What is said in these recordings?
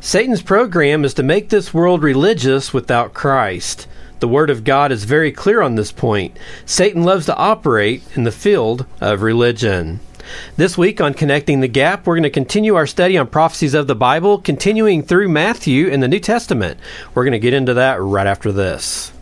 Satan's program is to make this world religious without Christ. The Word of God is very clear on this point. Satan loves to operate in the field of religion. This week on Connecting the Gap, we're going to continue our study on prophecies of the Bible, continuing through Matthew in the New Testament. We're going to get into that right after this.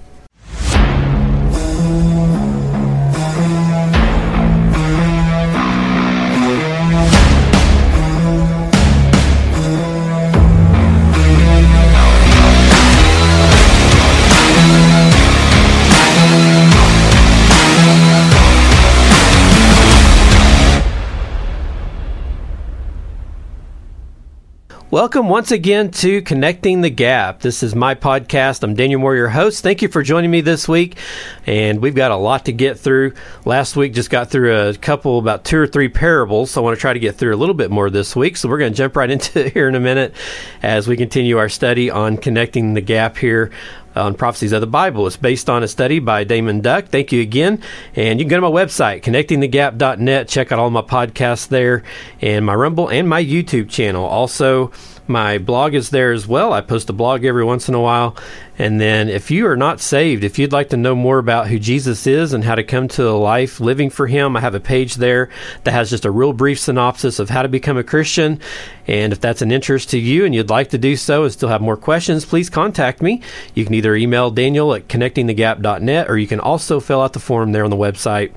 Welcome once again to Connecting the Gap. This is my podcast. I'm Daniel Moore, your host. Thank you for joining me this week. And we've got a lot to get through. Last week just got through a couple, about two or three parables. So I want to try to get through a little bit more this week. So we're going to jump right into it here in a minute as we continue our study on Connecting the Gap here on prophecies of the Bible. It's based on a study by Damon Duck. Thank you again. And you can go to my website, connectingthegap.net. Check out all my podcasts there and my Rumble and my YouTube channel. Also, my blog is there as well. I post a blog every once in a while. And then, if you are not saved, if you'd like to know more about who Jesus is and how to come to a life living for Him, I have a page there that has just a real brief synopsis of how to become a Christian. And if that's an interest to you and you'd like to do so and still have more questions, please contact me. You can either email Daniel at connectingthegap.net or you can also fill out the form there on the website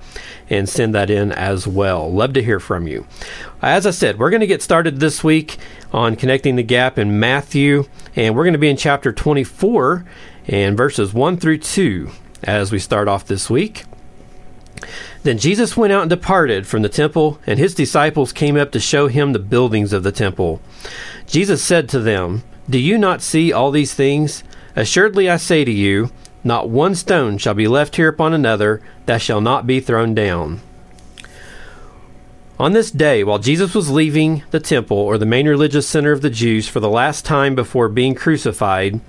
and send that in as well. Love to hear from you. As I said, we're going to get started this week on Connecting the Gap in Matthew, and we're going to be in chapter 24 and verses 1 through 2 as we start off this week. Then Jesus went out and departed from the temple, and his disciples came up to show him the buildings of the temple. Jesus said to them, Do you not see all these things? Assuredly I say to you, not one stone shall be left here upon another that shall not be thrown down. On this day, while Jesus was leaving the temple, or the main religious center of the Jews, for the last time before being crucified,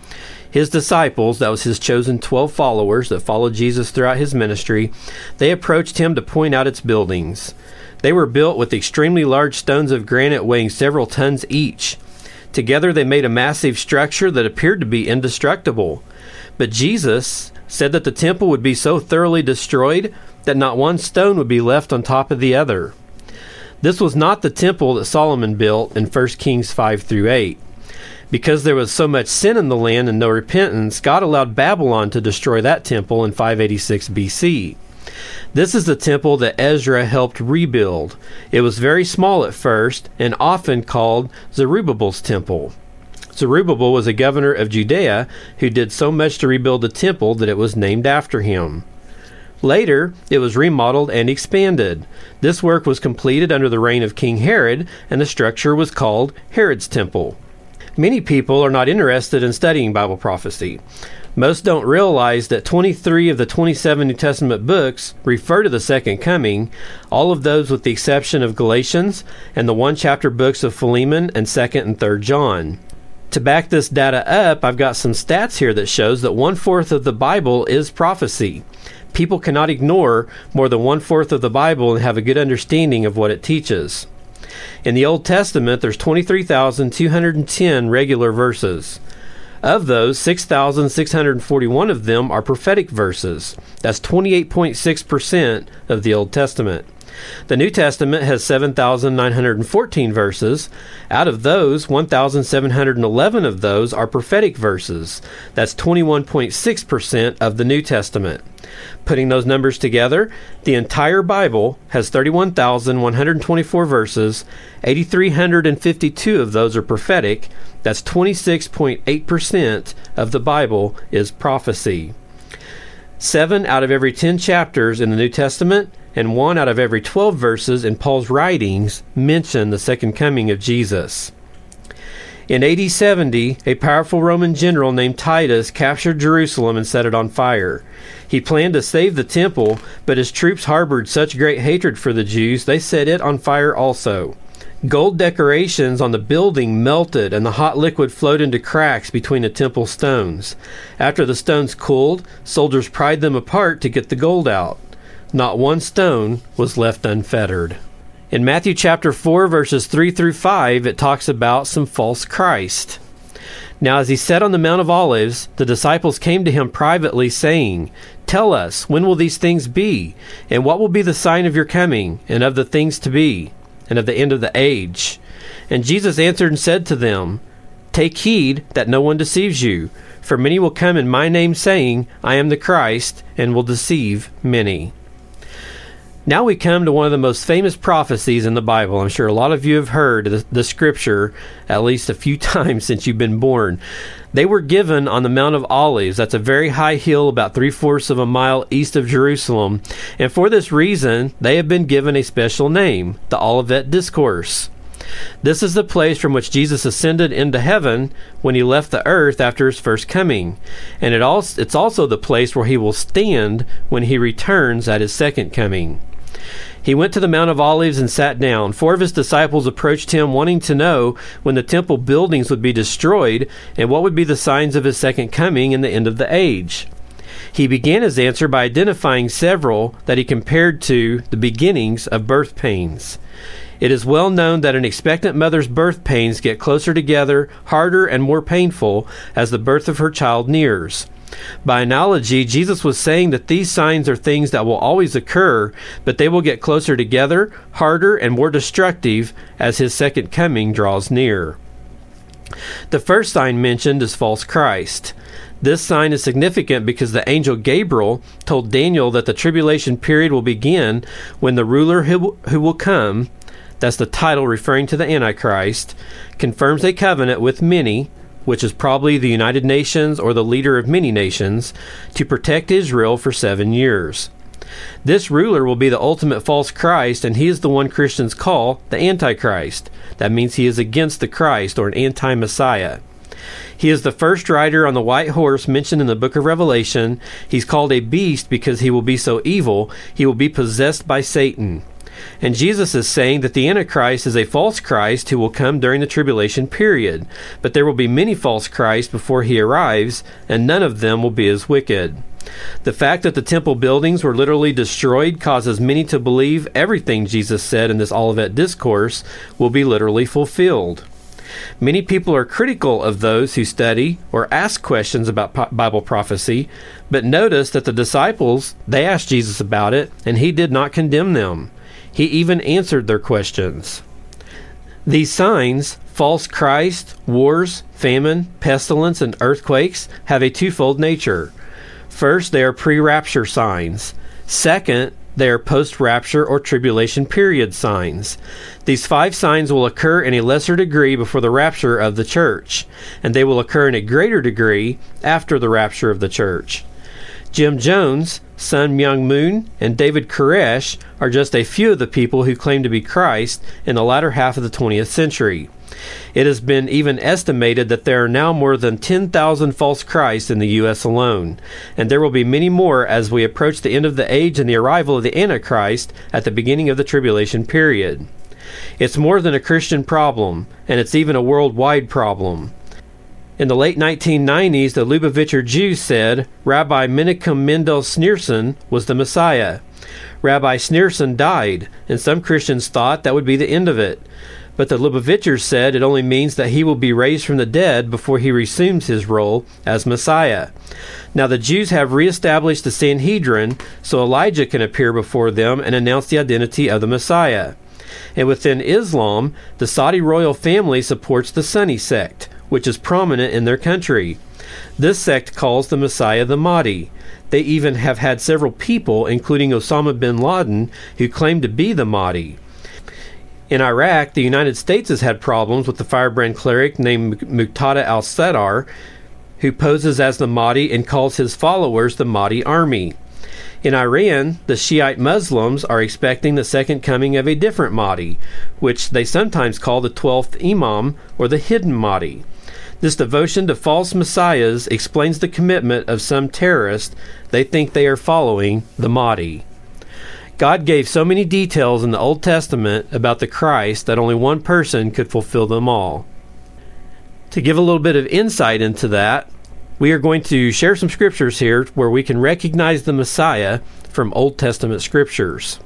his disciples, that was his chosen 12 followers that followed Jesus throughout his ministry, they approached him to point out its buildings. They were built with extremely large stones of granite weighing several tons each. Together they made a massive structure that appeared to be indestructible. But Jesus said that the temple would be so thoroughly destroyed that not one stone would be left on top of the other. This was not the temple that Solomon built in 1 Kings 5 through 8. Because there was so much sin in the land and no repentance, God allowed Babylon to destroy that temple in 586 BC. This is the temple that Ezra helped rebuild. It was very small at first and often called Zerubbabel's temple. Zerubbabel was a governor of Judea who did so much to rebuild the temple that it was named after him. Later, it was remodeled and expanded. This work was completed under the reign of King Herod, and the structure was called Herod's Temple. Many people are not interested in studying Bible prophecy. Most don't realize that 23 of the 27 New Testament books refer to the second coming, all of those with the exception of Galatians and the one chapter books of Philemon and 2nd and 3rd John. To back this data up, I've got some stats here that shows that one fourth of the Bible is prophecy people cannot ignore more than one fourth of the Bible and have a good understanding of what it teaches. In the Old Testament, there's 23,210 regular verses. Of those, 6,641 of them are prophetic verses. That's 28.6% of the Old Testament. The New Testament has 7,914 verses. Out of those, 1,711 of those are prophetic verses. That's 21.6% of the New Testament. Putting those numbers together, the entire Bible has 31,124 verses. 8,352 of those are prophetic. That's 26.8% of the Bible is prophecy. Seven out of every 10 chapters in the New Testament and one out of every 12 verses in Paul's writings mention the second coming of Jesus. In AD 70, a powerful Roman general named Titus captured Jerusalem and set it on fire. He planned to save the temple, but his troops harbored such great hatred for the Jews, they set it on fire also. Gold decorations on the building melted, and the hot liquid flowed into cracks between the temple stones. After the stones cooled, soldiers pried them apart to get the gold out. Not one stone was left unfettered. In Matthew chapter 4, verses 3 through 5, it talks about some false Christ. Now, as he sat on the Mount of Olives, the disciples came to him privately, saying, Tell us, when will these things be? And what will be the sign of your coming, and of the things to be, and of the end of the age? And Jesus answered and said to them, Take heed that no one deceives you, for many will come in my name, saying, I am the Christ, and will deceive many. Now we come to one of the most famous prophecies in the Bible. I'm sure a lot of you have heard the, the, scripture at least a few times since you've been born. They were given on the Mount of Olives. That's a very high hill, about three fourths of a mile east of Jerusalem. And for this reason, they have been given a special name, the Olivet Discourse. This is the place from which Jesus ascended into heaven when he left the earth after his first coming. And it also, it's also the place where he will stand when he returns at his second coming. He went to the Mount of Olives and sat down. Four of his disciples approached him, wanting to know when the temple buildings would be destroyed and what would be the signs of his second coming and the end of the age. He began his answer by identifying several that he compared to the beginnings of birth pains. It is well known that an expectant mother's birth pains get closer together, harder, and more painful as the birth of her child nears. By analogy, Jesus was saying that these signs are things that will always occur, but they will get closer together, harder, and more destructive as his second coming draws near. The first sign mentioned is false Christ. This sign is significant because the angel Gabriel told Daniel that the tribulation period will begin when the ruler who, will come, that's the title referring to the Antichrist, confirms a covenant with many which is probably the United Nations or the leader of many nations, to protect Israel for seven years. This ruler will be the ultimate false Christ, and he is the one Christians call the Antichrist. That means he is against the Christ or an anti Messiah. He is the first rider on the white horse mentioned in the book of Revelation. He's called a beast because he will be so evil, he will be possessed by Satan. And Jesus is saying that the Antichrist is a false Christ who will come during the tribulation period. But there will be many false Christs before he arrives, and none of them will be as wicked. The fact that the temple buildings were literally destroyed causes many to believe everything Jesus said in this Olivet discourse will be literally fulfilled. Many people are critical of those who study or ask questions about Bible prophecy, but notice that the disciples, they asked Jesus about it, and he did not condemn them. He even answered their questions. These signs, false Christ, wars, famine, pestilence, and earthquakes, have a twofold nature. First, they are pre rapture signs. Second, they are post rapture or tribulation period signs. These five signs will occur in a lesser degree before the rapture of the church, and they will occur in a greater degree after the rapture of the church. Jim Jones, Sun Myung Moon, and David Koresh are just a few of the people who claim to be Christ in the latter half of the 20th century. It has been even estimated that there are now more than 10,000 false Christs in the U.S. alone, and there will be many more as we approach the end of the age and the arrival of the Antichrist at the beginning of the tribulation period. It's more than a Christian problem, and it's even a worldwide problem. In the late 1990s, the Lubavitcher Jews said Rabbi Menachem Mendel Schneerson was the Messiah. Rabbi Schneerson died, and some Christians thought that would be the end of it. But the Lubavitchers said it only means that he will be raised from the dead before he resumes his role as Messiah. Now, the Jews have reestablished the Sanhedrin so Elijah can appear before them and announce the identity of the Messiah. And within Islam, the Saudi royal family supports the Sunni sect, which is prominent in their country. This sect calls the Messiah the Mahdi. They even have had several people, including Osama bin Laden, who claim to be the Mahdi. In Iraq, the United States has had problems with the firebrand cleric named Muqtada al Sadr, who poses as the Mahdi and calls his followers the Mahdi army. In Iran, the Shiite Muslims are expecting the second coming of a different Mahdi, which they sometimes call the 12th Imam or the hidden Mahdi. This devotion to false messiahs explains the commitment of some terrorists. They think they are following the Mahdi. God gave so many details in the Old Testament about the Christ that only one person could fulfill them all. To give a little bit of insight into that, we are going to share some scriptures here where we can recognize the Messiah from Old Testament scriptures.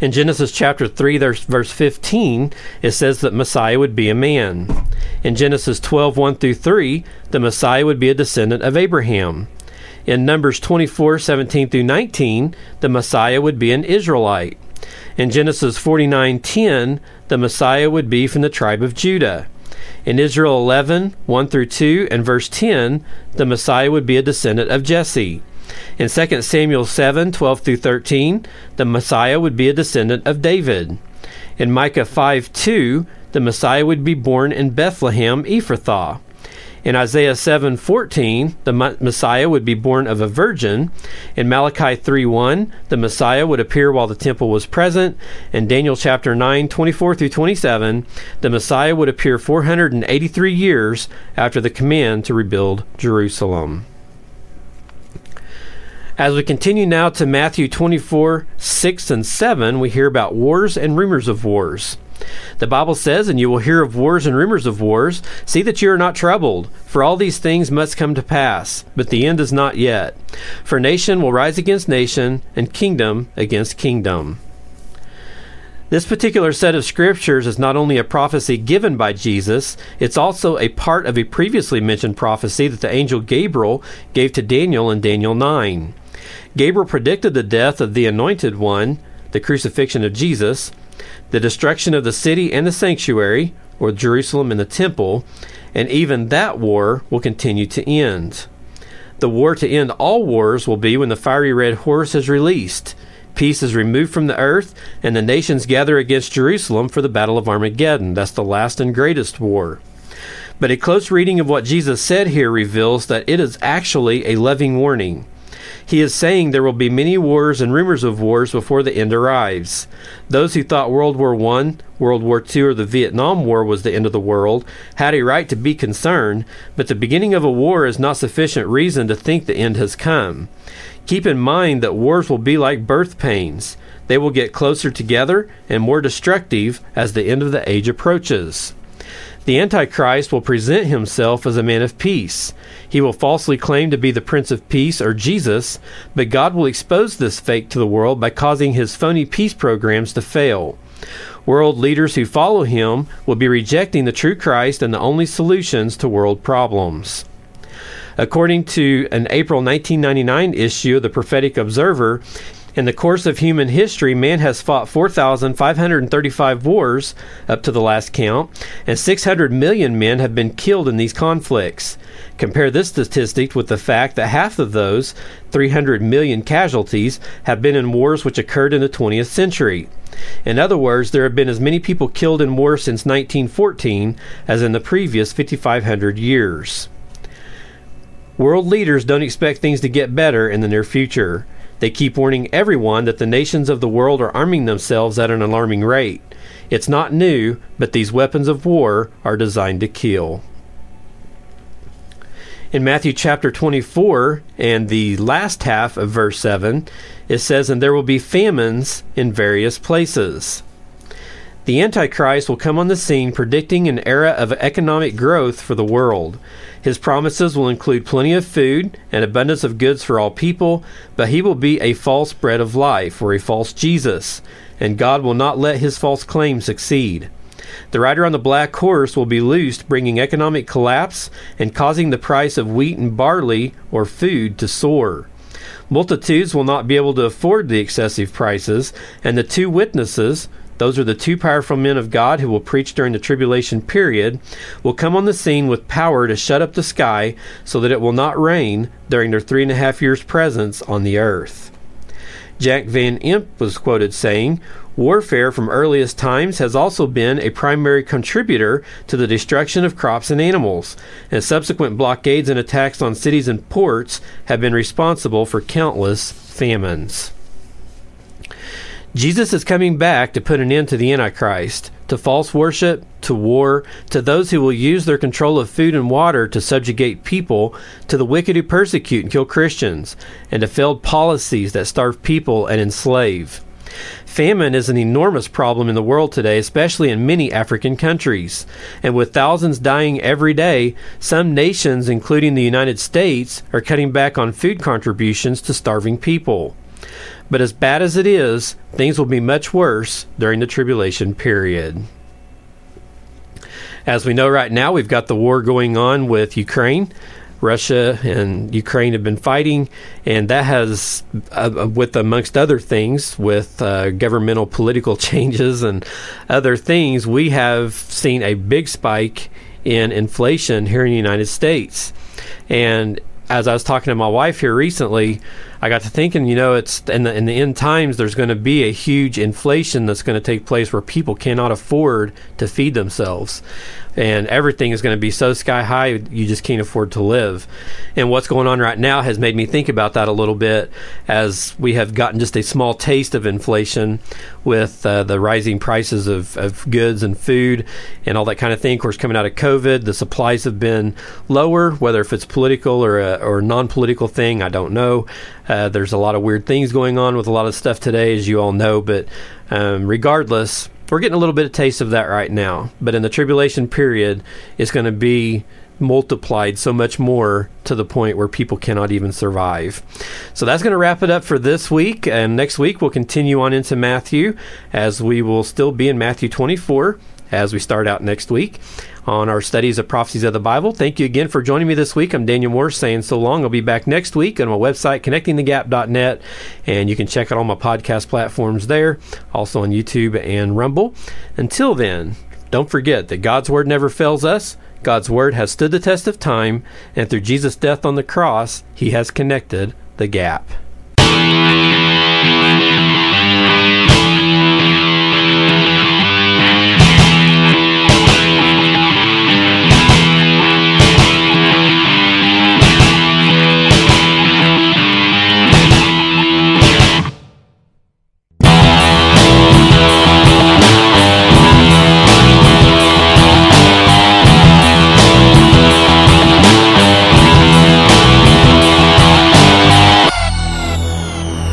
In Genesis chapter 3, verse 15, it says that Messiah would be a man. In Genesis 12, 1 through 3, the Messiah would be a descendant of Abraham. In Numbers 24, 17 through 19, the Messiah would be an Israelite. In Genesis 49, 10, the Messiah would be from the tribe of Judah. In Isaiah 11, 1 through 2, and verse 10, the Messiah would be a descendant of Jesse. In 2 Samuel 7 12 through 13, the Messiah would be a descendant of David. In Micah 5 2, the Messiah would be born in Bethlehem, Ephrathah. In Isaiah 7:14, the Messiah would be born of a virgin. In Malachi 3:1, the Messiah would appear while the temple was present. In Daniel chapter 9:24 through 27, the Messiah would appear 483 years after the command to rebuild Jerusalem. As we continue now to Matthew 24, 6 and 7, we hear about wars and rumors of wars. The Bible says, And you will hear of wars and rumors of wars. See that you are not troubled, for all these things must come to pass, but the end is not yet. For nation will rise against nation, and kingdom against kingdom. This particular set of scriptures is not only a prophecy given by Jesus, it's also a part of a previously mentioned prophecy that the angel Gabriel gave to Daniel in Daniel 9. Gabriel predicted the death of the Anointed One, the crucifixion of Jesus, the destruction of the city and the sanctuary, or Jerusalem and the temple, and even that war will continue to end. The war to end all wars will be when the fiery red horse is released. Peace is removed from the earth, and the nations gather against Jerusalem for the Battle of Armageddon. That's the last and greatest war. But a close reading of what Jesus said here reveals that it is actually a loving warning. He is saying there will be many wars and rumors of wars before the end arrives. Those who thought World War I, World War II, or the Vietnam War was the end of the world had a right to be concerned, but the beginning of a war is not sufficient reason to think the end has come. Keep in mind that wars will be like birth pains. They will get closer together and more destructive as the end of the age approaches. The Antichrist will present himself as a man of peace. He will falsely claim to be the Prince of Peace or Jesus, but God will expose this fake to the world by causing his phony peace programs to fail. World leaders who follow him will be rejecting the true Christ and the only solutions to world problems. According to an April 1999 issue of the Prophetic Observer, in the course of human history, man has fought 4,535 wars up to the last count, and 600 million men have been killed in these conflicts. Compare this statistic with the fact that half of those, 300 million casualties, have been in wars which occurred in the 20th century. In other words, there have been as many people killed in war since 1914 as in the previous 5,500 years. World leaders don't expect things to get better in the near future. They keep warning everyone that the nations of the world are arming themselves at an alarming rate. It's not new, but these weapons of war are designed to kill. In Matthew chapter 24 and the last half of verse 7, it says, And there will be famines in various places. The Antichrist will come on the scene predicting an era of economic growth for the world. His promises will include plenty of food and abundance of goods for all people, but he will be a false bread of life or a false Jesus, and God will not let his false claims succeed. The rider on the black horse will be loosed, bringing economic collapse and causing the price of wheat and barley or food to soar. Multitudes will not be able to afford the excessive prices, and the two witnesses, those are the two powerful men of God who will preach during the tribulation period, will come on the scene with power to shut up the sky so that it will not rain during their three and a half years' presence on the earth. Jack Van Impe was quoted saying, Warfare from earliest times has also been a primary contributor to the destruction of crops and animals, and subsequent blockades and attacks on cities and ports have been responsible for countless famines. Jesus is coming back to put an end to the Antichrist, to false worship, to war, to those who will use their control of food and water to subjugate people, to the wicked who persecute and kill Christians, and to failed policies that starve people and enslave. Famine is an enormous problem in the world today, especially in many African countries. And with thousands dying every day, some nations, including the United States, are cutting back on food contributions to starving people. But as bad as it is, things will be much worse during the tribulation period. As we know right now, we've got the war going on with Ukraine. Russia and Ukraine have been fighting, and that has, uh, with amongst other things, with uh, governmental political changes and other things, we have seen a big spike in inflation here in the United States. And as I was talking to my wife here recently, I got to thinking, you know, it's in the, in the end times, there's going to be a huge inflation that's going to take place where people cannot afford to feed themselves. And everything is going to be so sky high, you just can't afford to live. And what's going on right now has made me think about that a little bit as we have gotten just a small taste of inflation with uh, the rising prices of, of goods and food and all that kind of thing. Of course, coming out of COVID, the supplies have been lower, whether if it's political or a, or non political thing, I don't know. Uh, there's a lot of weird things going on with a lot of stuff today, as you all know. But um, regardless, we're getting a little bit of taste of that right now. But in the tribulation period, it's going to be multiplied so much more to the point where people cannot even survive. So that's going to wrap it up for this week. And next week, we'll continue on into Matthew as we will still be in Matthew 24 as we start out next week on our studies of prophecies of the Bible. Thank you again for joining me this week. I'm Daniel Moore saying so long. I'll be back next week on my website, connectingthegap.net, and you can check out all my podcast platforms there, also on YouTube and Rumble. Until then, don't forget that God's Word never fails us. God's Word has stood the test of time, and through Jesus' death on the cross, He has connected the gap.